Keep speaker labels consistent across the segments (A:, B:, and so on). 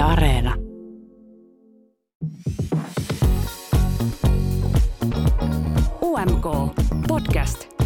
A: Areena. UMK Podcast.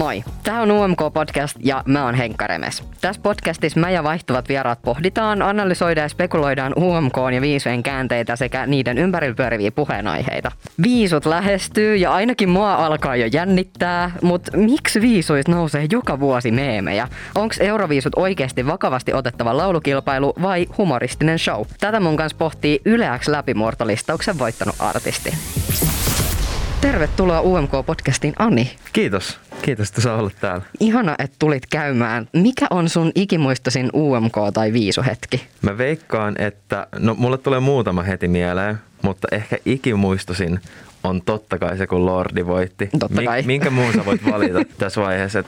B: Moi, tämä on UMK Podcast ja mä oon Henkka Remes. Tässä podcastissa mä ja vaihtuvat vieraat pohditaan, analysoidaan ja spekuloidaan UMK ja viisujen käänteitä sekä niiden ympärillä pyöriviä puheenaiheita. Viisut lähestyy ja ainakin mua alkaa jo jännittää, mutta miksi viisuit nousee joka vuosi meemejä? Onks Euroviisut oikeasti vakavasti otettava laulukilpailu vai humoristinen show? Tätä mun kanssa pohtii Yleäks läpimurtolistauksen voittanut artisti. Tervetuloa UMK-podcastiin Ani.
C: Kiitos. Kiitos, että saa olla täällä.
B: Ihana, että tulit käymään. Mikä on sun ikimuistosin UMK- tai viisuhetki?
C: Mä veikkaan, että, no mulle tulee muutama heti mieleen, mutta ehkä ikimuistosin on totta kai se, kun Lordi voitti.
B: Totta kai.
C: Minkä muun sä voit valita tässä vaiheessa? Et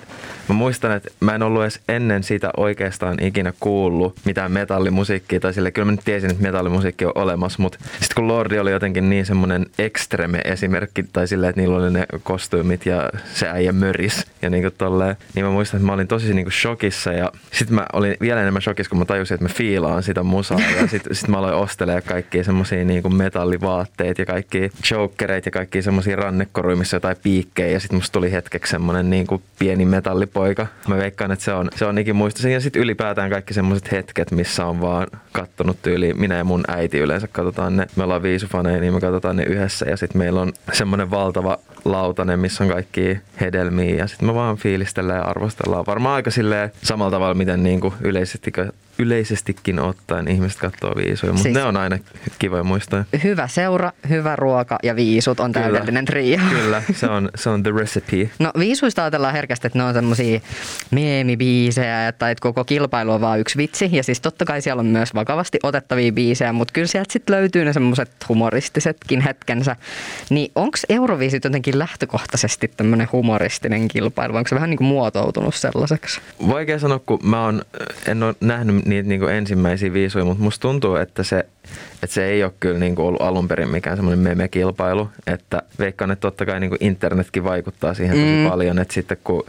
C: mä muistan, että mä en ollut edes ennen sitä oikeastaan ikinä kuullut mitään metallimusiikkia. Tai sille, kyllä mä nyt tiesin, että metallimusiikki on olemassa, mutta sitten kun Lordi oli jotenkin niin semmoinen ekstreme esimerkki, tai silleen, että niillä oli ne kostyymit ja se äijä möris ja niin kuin tolleen, niin mä muistan, että mä olin tosi niin kuin shokissa ja sitten mä olin vielä enemmän shokissa, kun mä tajusin, että mä fiilaan sitä musaa ja sitten sit mä aloin ostelemaan kaikkia semmoisia niin kuin metallivaatteita ja kaikki chokereita ja kaikki semmoisia on jotain piikkejä ja sitten musta tuli hetkeksi semmoinen niin kuin pieni metallipoika. Mä veikkaan, että se on, se on ikimuistoisin ja sitten ylipäätään kaikki semmoiset hetket, missä on vaan kattonut tyyli, minä ja mun äiti yleensä katsotaan ne. Me ollaan viisufaneja, niin me katsotaan ne yhdessä ja sitten meillä on semmoinen valtava lautanen, missä on kaikki hedelmiä ja sitten me vaan fiilistellään ja arvostellaan. Varmaan aika silleen samalla tavalla, miten niin kuin yleisesti yleisestikin ottaen ihmiset katsoo viisuja, mutta
B: Siis-
C: ne on aina kivoja muistoja.
B: Hyvä seura, hyvä ruoka ja viisut on
C: Kyllä.
B: täydellinen trio.
C: Kyllä, se on, se on the recipe.
B: No viisuista ajatellaan herkästi, että ne on semmosia meemibiisejä tai että koko kilpailu on vaan yksi vitsi. Ja siis totta kai siellä on myös vakavasti otettavia biisejä, mutta kyllä sieltä sitten löytyy ne semmoiset humoristisetkin hetkensä. Niin onko Euroviisit jotenkin lähtökohtaisesti tämmöinen humoristinen kilpailu? Onko se vähän niin kuin muotoutunut sellaiseksi?
C: Vaikea sanoa, kun mä oon, en ole nähnyt niitä niin ensimmäisiä viisuja, mutta musta tuntuu, että se, että se ei ole kyllä niin kuin ollut alun perin mikään semmoinen meme-kilpailu. Että veikkaan, että totta kai niin kuin internetkin vaikuttaa siihen tosi
B: Mm.
C: paljon, että sitten kun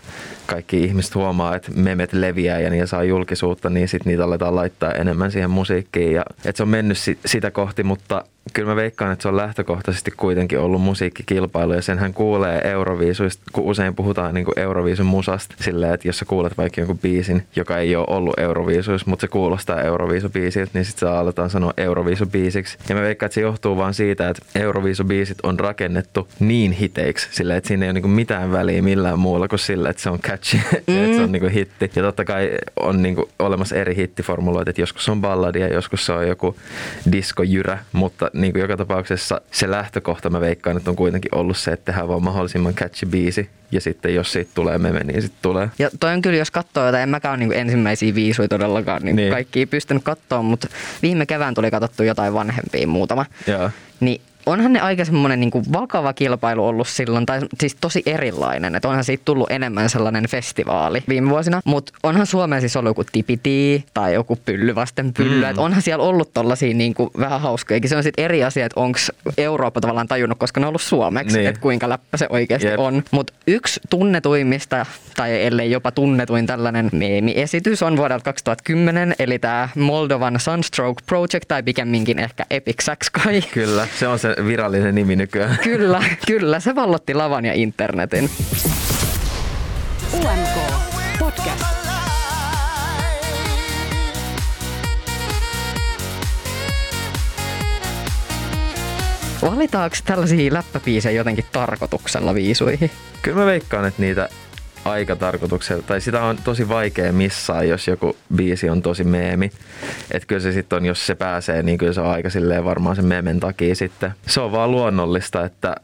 C: kaikki ihmiset huomaa, että memet leviää ja niitä saa julkisuutta, niin sitten niitä aletaan laittaa enemmän siihen musiikkiin. Ja, että se on mennyt si- sitä kohti, mutta kyllä mä veikkaan, että se on lähtökohtaisesti kuitenkin ollut musiikkikilpailu ja senhän kuulee Euroviisuista, kun usein puhutaan niin kuin Euroviisun musasta silleen, että jos sä kuulet vaikka jonkun biisin, joka ei ole ollut Euroviisuissa, mutta se kuulostaa Euroviisubiisiltä, niin sitten aletaan sanoa Euroviisubiisiksi. Ja mä veikkaan, että se johtuu vaan siitä, että Euroviisubiisit on rakennettu niin hiteiksi silleen, että siinä ei ole niin kuin mitään väliä millään muulla kuin sillä, että se on catchy, mm. että se on niin kuin hitti. Ja totta kai on niin kuin olemassa eri hittiformuloita, että joskus on balladia, joskus se on joku diskojyrä, mutta niin kuin joka tapauksessa se lähtökohta mä veikkaan, että on kuitenkin ollut se, että tehdään vaan mahdollisimman catchy biisi ja sitten jos siitä tulee meme, niin sitten tulee.
B: Ja toi on kyllä, jos katsoo jotain, en mäkään ole niin ensimmäisiä viisuja todellakaan niin
C: Niin.
B: kaikki pystynyt katsoa, mutta viime kevään tuli katsottu jotain vanhempia muutama.
C: Joo.
B: Niin onhan ne aika semmoinen niin vakava kilpailu ollut silloin, tai siis tosi erilainen. Että onhan siitä tullut enemmän sellainen festivaali viime vuosina. Mutta onhan Suomessa siis ollut joku tipiti tai joku pylly vasten pyllyä. Mm. onhan siellä ollut tollasia niin kuin vähän hauskojakin. Se on sitten eri asia, että onko Eurooppa tavallaan tajunnut, koska ne on ollut suomeksi,
C: Niin.
B: että kuinka läppä se oikeasti
C: Jep.
B: on. Mutta yksi tunnetuimmista, tai ellei jopa tunnetuin tällainen meemiesitys on vuodelta 2010, eli tämä Moldovan Sunstroke Project, tai pikemminkin ehkä Epic Sax.
C: Kyllä, se on se virallinen nimi nykyään.
B: Kyllä, kyllä. Se vallotti lavan ja internetin.
A: UMK Podcast.
B: Valitaanko tällaisia läppäbiisejä jotenkin tarkoituksella viisuihin?
C: Kyllä mä veikkaan, että niitä aika tarkoituksella, tai sitä on tosi vaikea missaa, jos joku biisi on tosi meemi. Että kyllä se sitten on, jos se pääsee, niin kyllä se on aika silleen varmaan sen memen takia sitten. Se on vaan luonnollista, että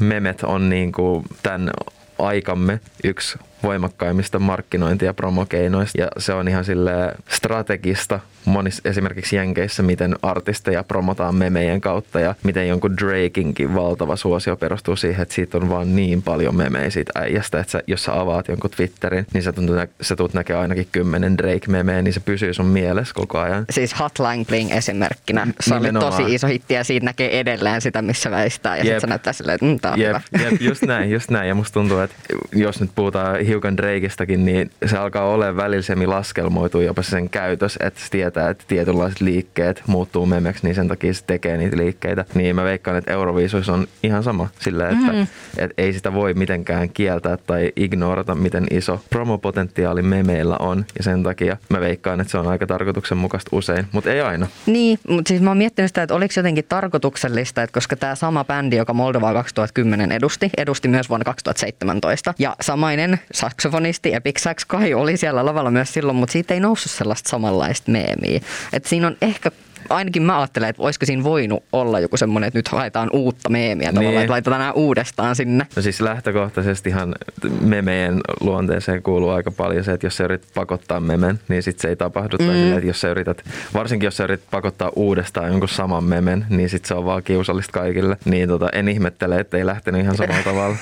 C: memet on niin kuin tämän aikamme yksi voimakkaimmista markkinointi- ja promokeinoista. Ja se on ihan sille strategista monissa esimerkiksi Jenkeissä, miten artisteja promotaan memejen kautta ja miten jonkun Drakinkin valtava suosio perustuu siihen, että siitä on vaan niin paljon memejä siitä äijästä, että sä, jos sä avaat jonkun Twitterin, niin sä, tunt, sä tulet näkee ainakin kymmenen Drake-memeä, niin se pysyy sun mielessä koko ajan.
B: Siis Hotline Bling esimerkkinä. Se oli
C: Nimenomaan.
B: tosi iso hitti ja siitä näkee edelleen sitä, missä väistää. Ja sitten se näyttää silleen, että mm, tää on
C: Jep,
B: hyvä.
C: jep, just näin, just näin. Ja musta tuntuu, että jos nyt puhutaan hiukan Drakeista,kin niin se alkaa olemaan välillä laskelmoituu jopa se sen käytös, että se tietää, että tietynlaiset liikkeet muuttuu memeksi, niin sen takia se tekee niitä liikkeitä. Niin mä veikkaan, että Euroviisuissa on ihan sama sillä, että mm. et ei sitä voi mitenkään kieltää tai ignorata, miten iso promopotentiaali memeillä on. Ja sen takia mä veikkaan, että se on aika tarkoituksenmukaista usein, mutta ei aina.
B: Niin, mutta siis mä oon miettinyt sitä, että oliko jotenkin tarkoituksellista, että koska tämä sama bändi, joka Moldovaa 2010 edusti, edusti myös vuonna 2017. Ja samainen saksofonisti Epic Sax Kai oli siellä lavalla myös silloin, mutta siitä ei noussut sellaista samanlaista meemiä. Että siinä on ehkä ainakin mä ajattelen, että olisiko siinä voinut olla joku semmoinen, että nyt haetaan uutta meemiä tavallaan,
C: Niin.
B: että laitetaan nämä uudestaan sinne.
C: No siis lähtökohtaisestihan memeen luonteeseen kuuluu aika paljon se, että jos sä yrität pakottaa memen, niin sit se ei tapahdu. Mm. Tai silleen, että jos sä yrität, varsinkin jos sä yrität pakottaa uudestaan jonkun saman memen, niin sit se on vaan kiusallista kaikille. Niin tota, en ihmettele, että ei lähtenyt ihan samalla tavalla.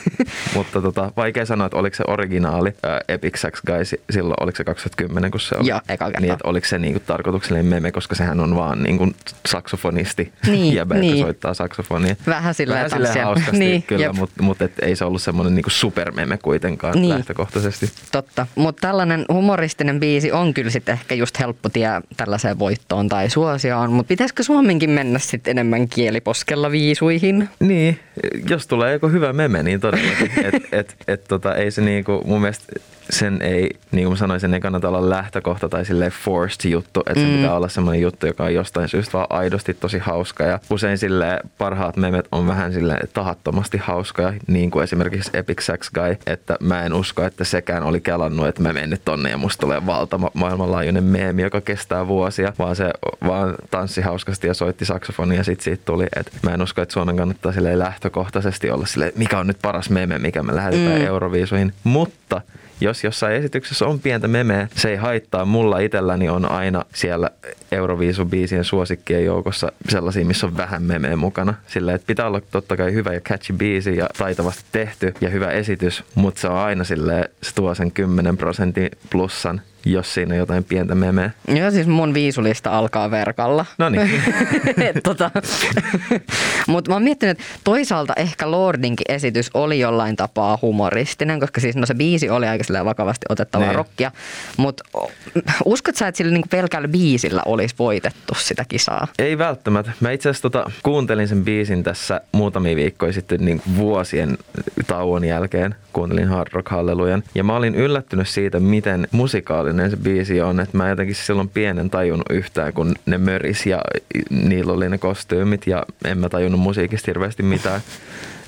C: Mutta tota, vaikea sanoa, että oliko se originaali ää, Epic Sax Guy si- silloin, oliko se 2010, kun se oli.
B: Joo, eka kerta.
C: Niin, että oliko se niinku tarkoituksellinen meme, koska sehän on vaan niinku saksofonisti
B: Niin,
C: ja
B: niin.
C: soittaa saksofonia.
B: Vähän silleen
C: Vähän silleen hauskasti
B: Niin,
C: kyllä,
B: jep.
C: mutta mut et ei se ollut semmoinen niinku supermeme kuitenkaan
B: Niin.
C: niin. lähtökohtaisesti.
B: Totta, mutta tällainen humoristinen biisi on kyllä sitten ehkä just helppo tie tällaiseen voittoon tai suosioon, mutta pitäisikö Suomenkin mennä sitten enemmän kieliposkella viisuihin?
C: Niin, jos tulee joku hyvä meme, niin todellakin. et, et, et, tota, ei se niinku, mun mielestä sen ei, niin kuin sanoin, sen ei kannata olla lähtökohta tai silleen forced juttu, että se
B: Mm.
C: pitää olla semmoinen juttu, joka on jostain syystä vaan aidosti tosi hauska ja usein sille parhaat memet on vähän sille tahattomasti hauskoja, niin kuin esimerkiksi Epic Sax Guy, että mä en usko, että sekään oli kelannut, että mä menen nyt tonne ja musta tulee valtava maailmanlaajuinen meemi, joka kestää vuosia, vaan se vaan tanssi hauskasti ja soitti saksofonia ja sit siitä tuli, että mä en usko, että Suomen kannattaa silleen lähtökohtaisesti olla silleen, mikä on nyt paras meme, mikä me lähetetään
B: Mm.
C: mm. Euroviisuihin, mutta jos jossain esityksessä on pientä memeä, se ei haittaa. Mulla itselläni on aina siellä Euroviisubiisien suosikkien joukossa sellaisia, missä on vähän memeä mukana. Sillä että pitää olla totta kai hyvä ja catchy biisi ja taitavasti tehty ja hyvä esitys, mutta se on aina silleen, se tuo sen 10 prosentin plussan, jos siinä jotain pientä memeä.
B: Joo, siis mun viisulista alkaa verkalla.
C: No niin.
B: tota. Mutta mä oon miettinyt, että toisaalta ehkä Lordinkin esitys oli jollain tapaa humoristinen, koska siis no se biisi oli aika vakavasti otettavaa
C: Niin.
B: rockia. Mutta uskot sä, että sillä niinku pelkällä biisillä olisi voitettu sitä kisaa?
C: Ei välttämättä. Mä itse asiassa tota, kuuntelin sen biisin tässä muutamia viikkoja sitten niin vuosien tauon jälkeen. Kuuntelin Hard Rock Hallelujan. Ja mä olin yllättynyt siitä, miten musikaalinen se biisi on. Että mä jotenkin silloin pienen tajunnut yhtään, kun ne möris ja niillä oli ne kostyymit. Ja en mä tajunnut musiikista hirveästi mitään.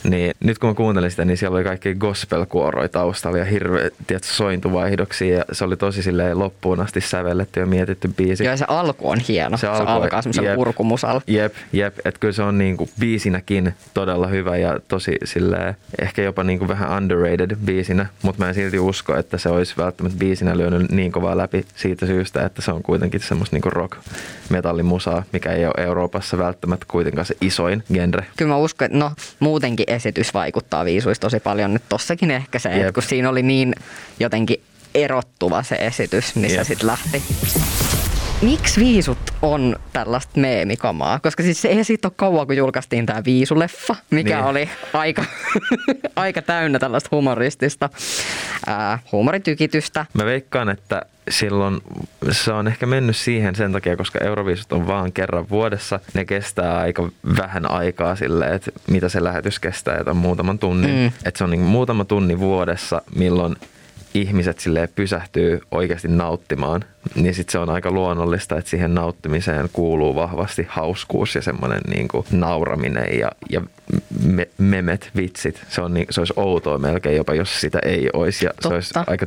C: Niin nyt kun mä kuuntelin sitä, niin siellä oli kaikki gospel-kuoroja taustalla ja hirveä tiedätkö, sointuvaihdoksia. Ja se oli tosi silleen loppuun asti sävelletty ja mietitty biisi.
B: Joo, se alku on hieno. Se, se
C: alku-
B: alkaa semmoisella
C: jep.
B: urkumusalla.
C: Jep, jep. Että kyllä se on niinku biisinäkin todella hyvä ja tosi silleen, ehkä jopa niinku vähän underrated biisinä, mutta mä en silti usko, että se olisi välttämättä biisinä lyönyt niin kovaa läpi siitä syystä, että se on kuitenkin semmoista niinku rock metallimusaa, mikä ei ole Euroopassa välttämättä kuitenkaan se isoin genre.
B: Kyllä mä uskon, että no muutenkin esitys vaikuttaa viisuista tosi paljon. Nyt tossakin ehkä se, että kun siinä oli niin jotenkin erottuva se esitys, niin se
C: Jep.
B: sitten lähti. Miksi viisut on tällaista meemikamaa? Koska siis se ei siitä ole kauan, kun julkaistiin tämä viisuleffa, mikä
C: Niin.
B: oli aika, aika täynnä tällaista humoristista ää, huumoritykitystä.
C: Mä veikkaan, että silloin se on ehkä mennyt siihen sen takia, koska Euroviisut on vaan kerran vuodessa. Ne kestää aika vähän aikaa sille, että mitä se lähetys kestää, jotain muutaman tunnin. Mm. Että se on niin muutama tunni vuodessa, milloin ihmiset sille pysähtyy oikeasti nauttimaan, niin sitten se on aika luonnollista, että siihen nauttimiseen kuuluu vahvasti hauskuus ja semmoinen niin nauraminen ja, ja me, memet, vitsit. Se, on niin, se olisi outoa melkein jopa, jos sitä ei olisi. Ja se olisi
B: Totta.
C: aika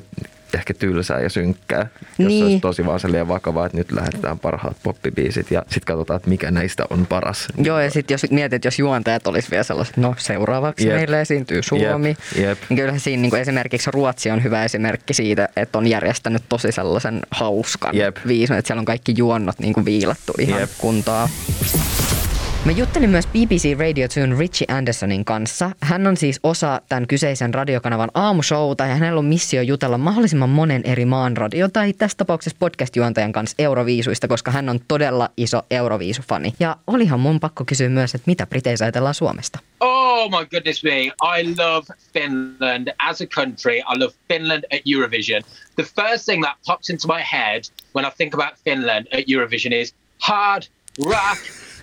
C: ehkä tylsää ja synkkää. Jos
B: Niin.
C: se olisi tosi vaan silleen vakavaa, että nyt lähetetään parhaat poppibiisit ja sitten katsotaan, että mikä näistä on paras.
B: Joo, ja sitten jos mietit, jos juontajat olisi vielä sellaiset, no seuraavaksi
C: Jep.
B: meille esiintyy Suomi.
C: Jep, jep.
B: Niin kyllä siinä niin kuin esimerkiksi Ruotsi on hyvä esimerkki siitä, että on järjestänyt tosi sellaisen hauskan
C: Jep.
B: viisun, että siellä on kaikki juonnot niin kuin viilattu ihan
C: Jep.
B: kuntaa. Mä juttelin myös BBC Radio 2 Richie Andersonin kanssa. Hän on siis osa tämän kyseisen radiokanavan aamushowta ja hänellä on missio jutella mahdollisimman monen eri maan radio tai tässä tapauksessa podcast-juontajan kanssa Euroviisuista, koska hän on todella iso Euroviisufani. Ja olihan mun pakko kysyä myös, että mitä Briteissä ajatellaan Suomesta.
D: Oh my goodness me. I love Finland as a country. I love Finland at Eurovision. The first thing that pops into my head when I think about Finland at Eurovision is hard rock.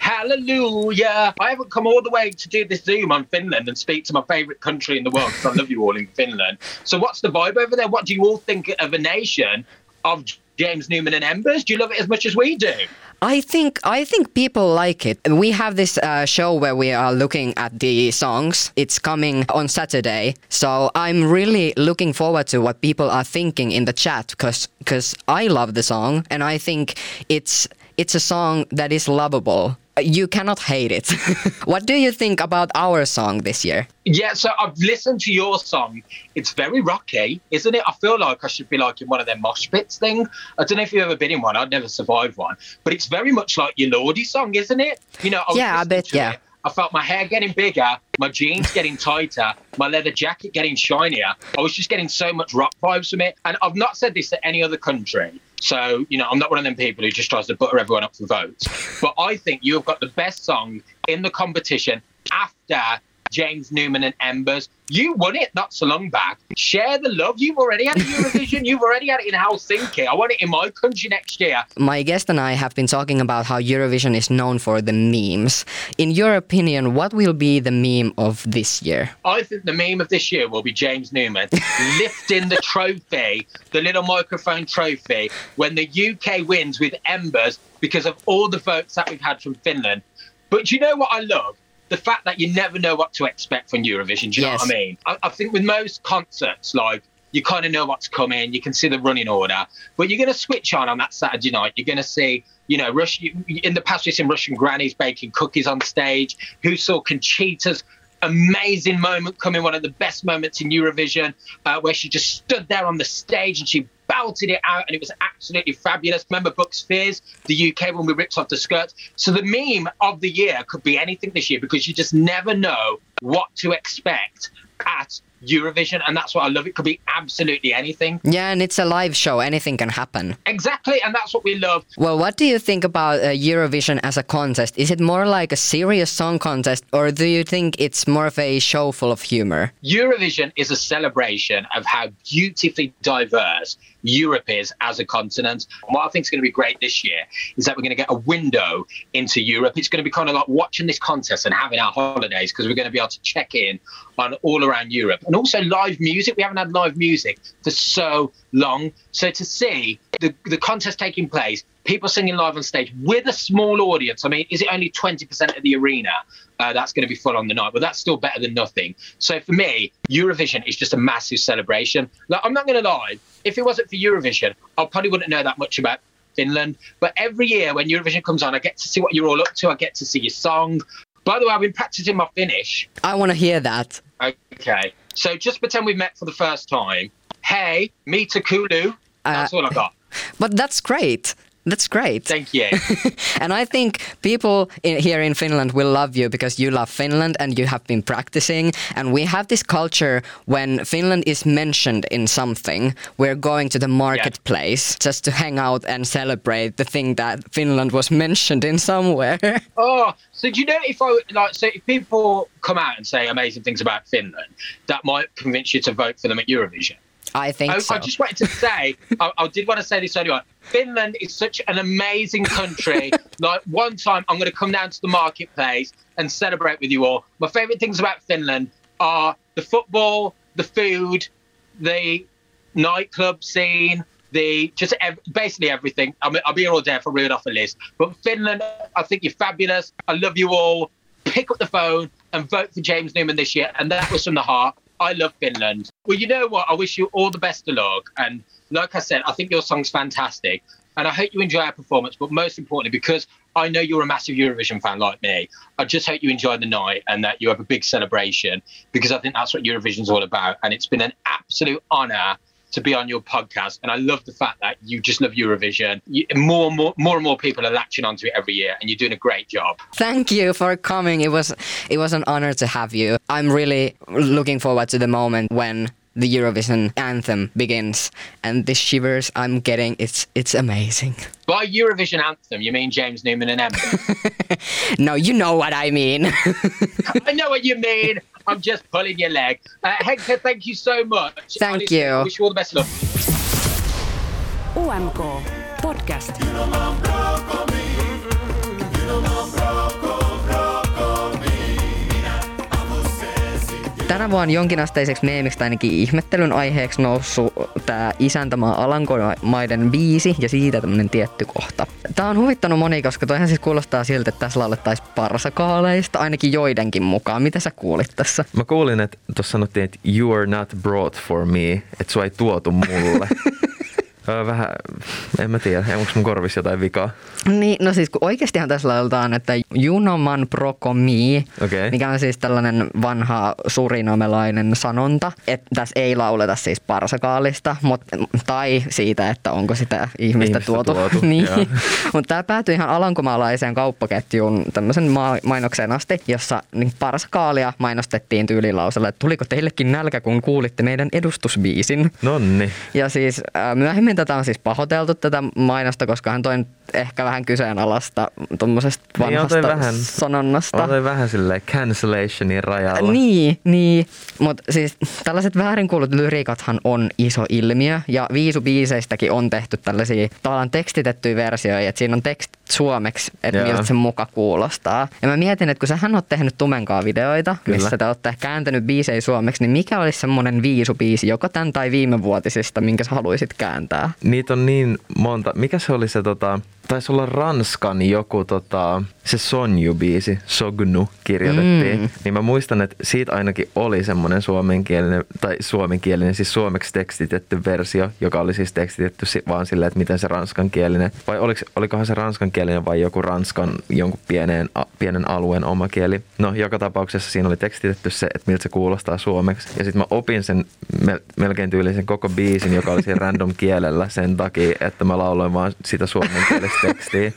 D: Hallelujah. I haven't come all the way to do this Zoom on Finland and speak to my favourite country in the world because I love you all in Finland. So, what's the vibe over there? What do you all think of a nation of James Newman and Embers? Do you love it as much as we do?
B: I think I think people like it. We have this uh, show where we are looking at the songs. It's coming on Saturday, so I'm really looking forward to what people are thinking in the chat because because I love the song and I think it's it's a song that is lovable. You cannot hate it. what do you think about our song this year?
D: Yeah, so I've listened to your song. It's very rocky, isn't it? I feel like I should be like in one of them mosh pits thing. I don't know if you've ever been in one. I'd never survived one, but it's very much like your Lordy song, isn't it? You know, I was
B: Yeah, I
D: listening
B: bet, yeah.
D: it. I felt my hair getting bigger, my jeans getting tighter, my leather jacket getting shinier. I was just getting so much rock vibes from it. And I've not said this to any other country. So, you know, I'm not one of them people who just tries to butter everyone up for votes. But I think you have got the best song in the competition after James Newman and Embers. You won it not so long back. Share the love. You've already had a Eurovision. You've already had it in Helsinki. I want it in my country next year.
B: My guest and I have been talking about how Eurovision is known for the memes. In your opinion, what will be the meme of this year?
D: I think the meme of this year will be James Newman lifting the trophy, the little microphone trophy, when the UK wins with Embers because of all the votes that we've had from Finland. But you know what I love? The fact that you never know what to expect from Eurovision. Do you know what I mean? I, I think with most concerts, like you kind of know what's coming, you can see the running order, but you're going to switch on on that Saturday night. You're going to see, you know, Russian. In the past, we've seen Russian grannies baking cookies on stage. Who saw Conchita's amazing moment coming, one of the best moments in Eurovision, uh, where she just stood there on the stage and she belted it out, and it was absolutely fabulous. Remember Bucks Fears, the UK when we ripped off the skirts. So the meme of the year could be anything this year because you just never know what to expect at Eurovision, and that's what I love. It could be absolutely anything.
B: Yeah, and it's a live show. Anything can happen.
D: Exactly, and that's what we love.
B: Well, what do you think about uh, Eurovision as a contest? Is it more like a serious song contest, or do you think it's more of a show full of humor?
D: Eurovision is a celebration of how beautifully diverse Europe is as a continent. And what I think is going to be great this year is that we're going to get a window into Europe. It's going to be kind of like watching this contest and having our holidays because we're going to be able to check in on all around Europe. And also live music. We haven't had live music for so long. So to see the, the contest taking place, people singing live on stage with a small audience. I mean, is it only 20% of the arena uh, that's going to be full on the night? But that's still better than nothing. So for me, Eurovision is just a massive celebration. Like, I'm not going to lie, if it wasn't for Eurovision, I probably wouldn't know that much about Finland. But every year when Eurovision comes on, I get to see what you're all up to. I get to see your song. By the way, I've been practicing my Finnish.
B: I want to hear that.
D: Okay. So just pretend we've met for the first time. Hey, me to Kulu. That's
B: Uh,
D: all I got.
B: But that's great. That's great.
D: Thank you.
B: and I think people in, here in Finland will love you because you love Finland and you have been practicing. And we have this culture when Finland is mentioned in something, we're going to the marketplace just to hang out and celebrate the thing that Finland was mentioned in somewhere.
D: Oh, so do you know if I like so if people come out and say amazing things about Finland, that might convince you to vote for them at Eurovision?
B: I think
D: I,
B: so.
D: I just wanted to say, I, I did want to say this earlier on. Finland is such an amazing country. like one time, I'm going to come down to the marketplace and celebrate with you all. My favourite things about Finland are the football, the food, the nightclub scene, the just ev- basically everything. I mean, I'll be here all day if I read off a list. But Finland, I think you're fabulous. I love you all. Pick up the phone and vote for James Newman this year. And that was from the heart. I love Finland. Well, you know what? I wish you all the best of luck. And like I said, I think your song's fantastic. And I hope you enjoy our performance, but most importantly, because I know you're a massive Eurovision fan like me, I just hope you enjoy the night and that you have a big celebration because I think that's what Eurovision's all about. And it's been an absolute honour to be on your podcast. And I love the fact that you just love Eurovision. You, more and more, more and more people are latching onto it every year, and you're doing a great job.
B: Thank you for coming. It was it was an honor to have you. I'm really looking forward to the moment when the Eurovision anthem begins and the shivers I'm getting it's it's amazing.
D: By Eurovision anthem, you mean James Newman and Emma?
B: no, you know what I mean.
D: I know what you mean. I'm just pulling your leg. Uh, Hector, thank you so much.
B: Thank
D: Honestly,
B: you.
D: I wish you all the best of luck.
A: UMK Podcast.
B: Tänä vuonna jonkinasteiseksi meemiksi tai ainakin ihmettelyn aiheeksi noussut tämä Isäntämaa Alankomaiden biisi ja siitä tämmönen tietty kohta. Tää on huvittanut moni, koska toihan siis kuulostaa siltä, että tässä laulettaisiin parsakaaleista, ainakin joidenkin mukaan. Mitä sä kuulit tässä?
C: Mä kuulin, että tuossa sanottiin, että you are not brought for me, että sua ei tuotu mulle. Öö, Vähän, en mä tiedä, onko mun korvissa jotain vikaa.
B: Niin, no siis kun oikeastihan tässä lauletaan, että Junoman prokomi,
C: Okei.
B: mikä on siis tällainen vanha surinomelainen sanonta, että tässä ei lauleta siis parsakaalista, mut, tai siitä, että onko sitä ihmistä,
C: Ihmistä
B: tuotu.
C: tuotu,
B: niin. Mutta tämä päätyi ihan alankomaalaiseen kauppaketjuun tämmöisen ma- mainokseen asti, jossa niin parsakaalia mainostettiin tyylilausella, että tuliko teillekin nälkä, kun kuulitte meidän edustusbiisin.
C: Nonni.
B: Ja siis äh, myöhemmin tätä on siis pahoiteltu tätä mainosta, koska hän toi ehkä vähän kyseenalaista tuommoisesta
C: Niin,
B: vanhasta
C: toi vähän-
B: sanonnasta.
C: On toi vähän silleen cancellationin rajalla.
B: Niin, niin. mutta siis tällaiset väärinkuulut lyrikathan on iso ilmiö ja viisubiiseistäkin on tehty tällaisia tavallaan tekstitettyjä versioita, että siinä on tekstit suomeksi, että
C: Joo.
B: miltä se muka kuulostaa. Ja mä mietin, että kun sähän oot tehnyt Tumenkaa videoita,
C: Kyllä.
B: missä te olette kääntänyt biisejä suomeksi, niin mikä olisi semmoinen viisubiisi, joko tämän tai viime vuotisista, minkä sä haluaisit kääntää?
C: Niitä on niin monta. Mikä se oli se tota, taisi olla Ranskan joku tota, se Sonju-biisi, Sognu kirjoitettiin.
B: Mm.
C: Niin mä muistan, että siitä ainakin oli semmoinen suomenkielinen, tai suomenkielinen, siis suomeksi tekstitetty versio, joka oli siis tekstitetty vaan silleen, että miten se ranskankielinen, vai oliko, olikohan se ranskankielinen vai joku ranskan jonkun pienen, a, pienen alueen oma kieli. No, joka tapauksessa siinä oli tekstitetty se, että miltä se kuulostaa suomeksi. Ja sitten mä opin sen mel- melkein tyylisen koko biisin, joka oli siinä random kielellä sen takia, että mä lauloin vaan sitä suomenkielistä tekstiä.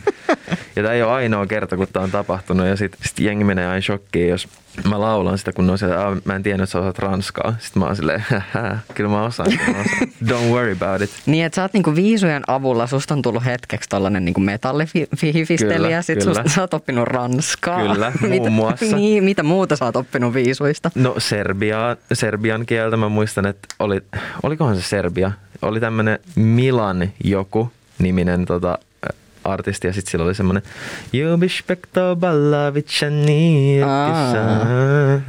C: Ja tämä ei ole ainoa kerta, kun tämä on tapahtunut. Ja sitten sit jengi menee aina shokkiin, jos mä laulan sitä, kun ne on siellä, "Aa, mä en tiennyt, että sä osaat ranskaa. Sitten mä oon silleen, "Hähä, kyllä mä osaan, kyllä mä osaan. Don't worry about it.
B: Niin, että sä oot niinku viisujen avulla, susta on tullut hetkeksi tollanen niinku metallifihifistelijä, sit
C: kyllä.
B: susta, sä oot oppinut ranskaa.
C: Kyllä, muun
B: mitä,
C: muassa.
B: Niin, mitä muuta sä oot oppinut viisuista?
C: No Serbia, serbian kieltä mä muistan, että oli, olikohan se Serbia? Oli tämmönen Milan joku niminen tota, artisti ja sitten sillä oli semmoinen Jubispekto Ballavicani
B: Aa.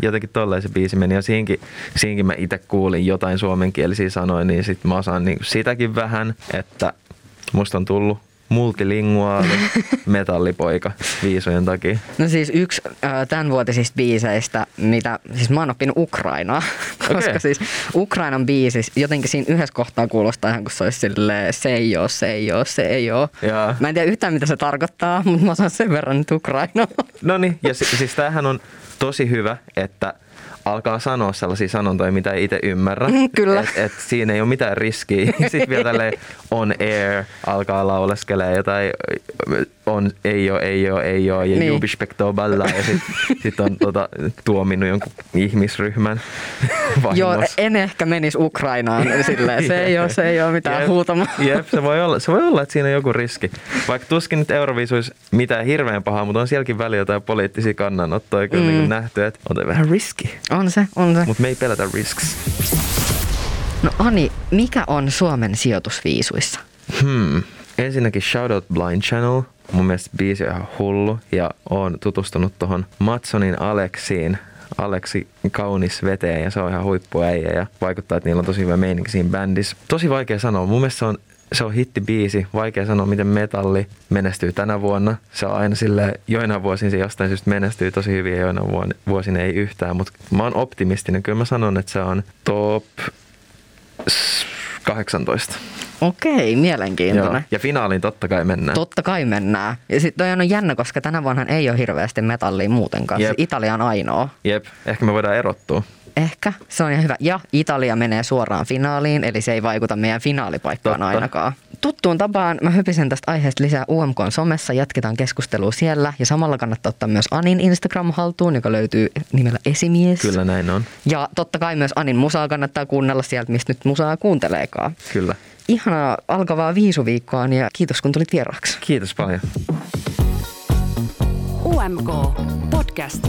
C: Jotenkin tolleen se biisi meni ja siinkin, siinkin mä itse kuulin jotain suomenkielisiä sanoja, niin sitten mä osaan niin sitäkin vähän, että musta on tullut multilinguaali metallipoika viisujen takia.
B: No siis yksi äh, tämänvuotisista biiseistä, mitä, siis mä oon oppinut Ukrainaa, koska
C: Okei.
B: siis Ukrainan biisis jotenkin siinä yhdessä kohtaa kuulostaa ihan kuin se olisi silleen se ei oo, se ei oo, se ei oo.
C: Jaa.
B: Mä en tiedä yhtään mitä se tarkoittaa, mutta mä osaan sen verran nyt Ukrainaa.
C: No niin, ja si- siis tämähän on tosi hyvä, että alkaa sanoa sellaisia sanontoja, mitä ei itse ymmärrä.
B: Mm, kyllä.
C: Et, et siinä ei ole mitään riskiä. Sitten vielä on air alkaa lauleskelee jotain on, ei oo, ei oo, ei oo, ja
B: Niin.
C: niin. jubispektoo balla, ja sitten sit on tota, tuominut jonkun ihmisryhmän
B: Joo,
C: vahingossa.
B: en ehkä menisi Ukrainaan silleen, se ei ole, se ei ole mitään
C: Jep,
B: huutamaa.
C: Jep, se voi, olla, se voi olla, että siinä on joku riski. Vaikka tuskin nyt Euroviisuissa mitään hirveän pahaa, mutta on sielläkin välillä jotain poliittisia kannanottoja kyllä mm. niin nähty, että on vähän riski.
B: On se, on se.
C: Mutta me ei pelätä risks.
B: No Ani, mikä on Suomen sijoitusviisuissa?
C: Hmm. Ensinnäkin Shoutout Blind Channel. Mun mielestä biisi on ihan hullu ja oon tutustunut tuohon Matsonin Aleksiin. Aleksi kaunis veteen ja se on ihan huippuäijä ja vaikuttaa, että niillä on tosi hyvä meininki siinä bändissä. Tosi vaikea sanoa. Mun mielestä se on, se on hittibiisi. Vaikea sanoa, miten metalli menestyy tänä vuonna. Se on aina sille joina vuosin se jostain syystä menestyy tosi hyvin ja joina vuosina ei yhtään. Mutta mä oon optimistinen. Kyllä mä sanon, että se on top s- 18.
B: Okei, mielenkiintoinen.
C: Joo. Ja finaaliin totta kai mennään.
B: Totta kai mennään. Ja sitten on jännä, koska tänä vuonna ei ole hirveästi metallia muutenkaan. Jep. Italia on ainoa.
C: Jep, ehkä me voidaan erottua.
B: Ehkä, se on ihan hyvä. Ja Italia menee suoraan finaaliin, eli se ei vaikuta meidän finaalipaikkaan
C: Totta.
B: ainakaan. Tuttuun tapaan mä hypisen tästä aiheesta lisää UMK somessa, jatketaan keskustelua siellä. Ja samalla kannattaa ottaa myös Anin Instagram haltuun, joka löytyy nimellä Esimies.
C: Kyllä näin on.
B: Ja totta kai myös Anin musaa kannattaa kuunnella sieltä, mistä nyt musaa kuunteleekaan.
C: Kyllä.
B: Ihanaa alkavaa viisuviikkoa ja kiitos kun tulit vieraaksi.
C: Kiitos paljon.
A: UMK Podcast.